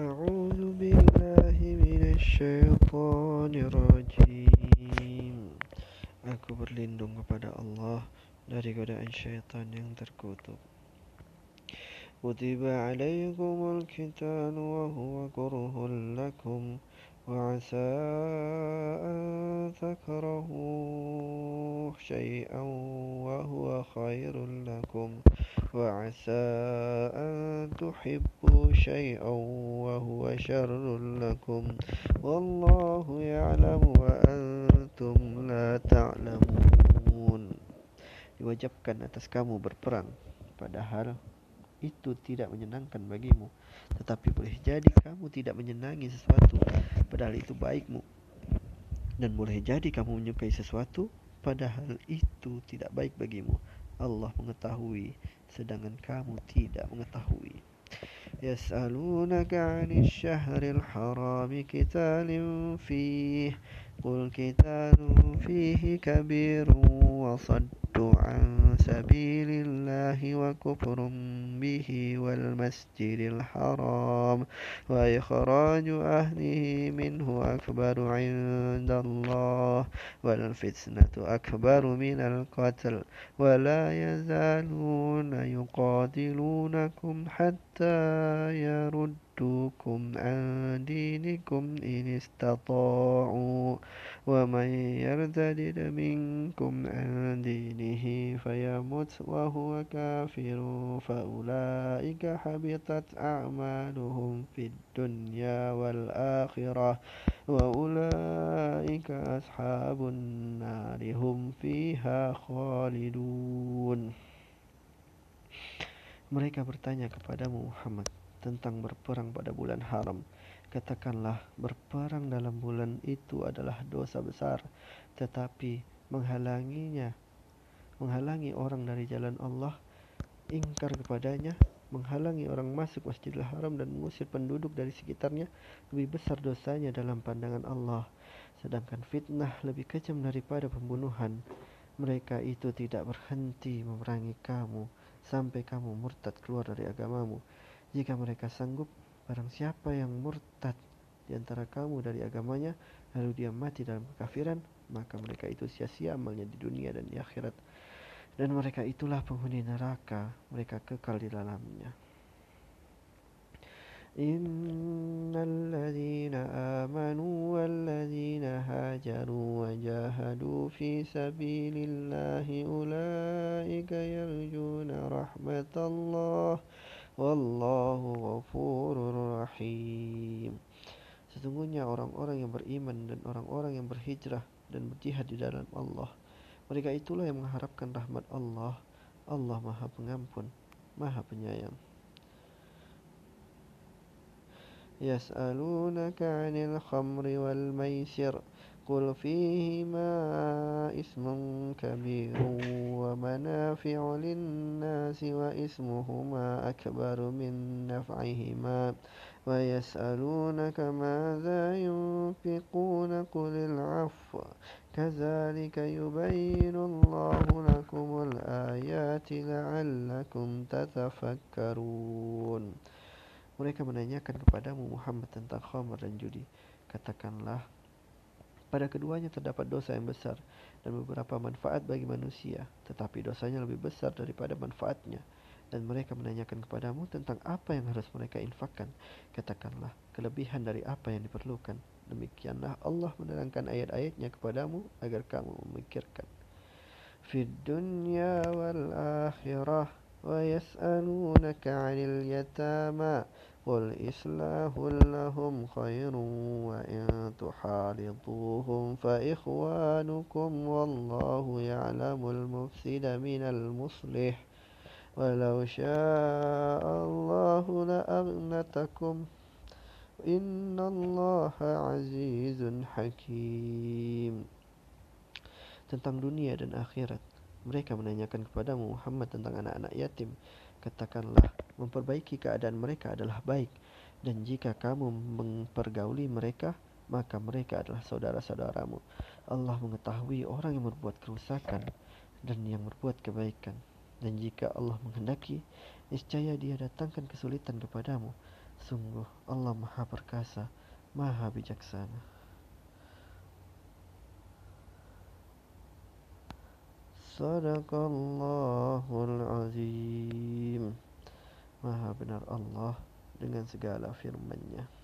أعوذ بالله من الشيطان الرجيم. Aku berlindung kepada Allah dari godaan syaitan yang terkutuk. كتب عليكم القتال وهو كره لكم وعسى أن تكرهوا شيئا huwa khairul lakum wa asa an tuhibbu syai'an wa huwa syarrul lakum wallahu ya'lamu wa diwajibkan atas kamu berperang padahal itu tidak menyenangkan bagimu. Tetapi boleh jadi kamu tidak menyenangi sesuatu padahal itu baikmu. Dan boleh jadi kamu menyukai sesuatu padahal itu tidak baik bagimu Allah mengetahui sedangkan kamu tidak mengetahui يسألونك عن الشهر الحرام قتال فيه قل قتال فيه كبير وصد عن سبيل الله وكفر به والمسجد الحرام وإخراج أهله منه أكبر عند الله والفتنة أكبر من القتل ولا يزالون يقاتلونكم حتى يردوكم عن دينكم إن استطاعوا ومن يرتد منكم عن دينه فيمت وهو كافر فأولئك حبطت أعمالهم في الدنيا والآخرة وأولئك أصحاب النار هم فيها خالدون. Mereka bertanya kepadamu Muhammad tentang berperang pada bulan haram. Katakanlah berperang dalam bulan itu adalah dosa besar, tetapi menghalanginya, menghalangi orang dari jalan Allah, ingkar kepadanya, menghalangi orang masuk Masjidil Haram dan mengusir penduduk dari sekitarnya lebih besar dosanya dalam pandangan Allah. Sedangkan fitnah lebih kejam daripada pembunuhan. Mereka itu tidak berhenti memerangi kamu sampai kamu murtad keluar dari agamamu. Jika mereka sanggup, barang siapa yang murtad di antara kamu dari agamanya, lalu dia mati dalam kekafiran, maka mereka itu sia-sia amalnya di dunia dan di akhirat. Dan mereka itulah penghuni neraka, mereka kekal di dalamnya. إن الذين آمنوا والذين هاجروا وجاهدوا في سبيل الله أولئك يرجون رحمة الله والله غفور رحيم Sesungguhnya orang-orang yang beriman dan orang-orang yang berhijrah dan berjihad di dalam Allah Mereka itulah yang mengharapkan rahmat Allah Allah maha pengampun, maha penyayang يسألونك عن الخمر والميسر قل فيهما اسم كبير ومنافع للناس واسمهما أكبر من نفعهما ويسألونك ماذا ينفقون قل العفو كذلك يبين الله لكم الآيات لعلكم تتفكرون Mereka menanyakan kepadamu Muhammad tentang khamar dan judi. Katakanlah, pada keduanya terdapat dosa yang besar dan beberapa manfaat bagi manusia, tetapi dosanya lebih besar daripada manfaatnya. Dan mereka menanyakan kepadamu tentang apa yang harus mereka infakkan. Katakanlah, kelebihan dari apa yang diperlukan. Demikianlah Allah menerangkan ayat-ayatnya kepadamu agar kamu memikirkan. Fid dunya wal akhirah wa yas'alunaka 'anil yatama قل إصلاح لهم خير وإن تحاربوهم فإخوانكم والله يعلم المفسد من المصلح ولو شاء الله لأغنتكم إن الله عزيز حكيم. Tentang dunia dan akhirat. Mereka menanyakan kepadamu Muhammad tentang anak-anak yatim Katakanlah, memperbaiki keadaan mereka adalah baik, dan jika kamu mempergauli mereka, maka mereka adalah saudara-saudaramu. Allah mengetahui orang yang berbuat kerusakan dan yang berbuat kebaikan. Dan jika Allah menghendaki, niscaya dia datangkan kesulitan kepadamu. Sungguh Allah maha perkasa, maha bijaksana. Sadaqallahul azim. Maha benar Allah dengan segala firman-Nya.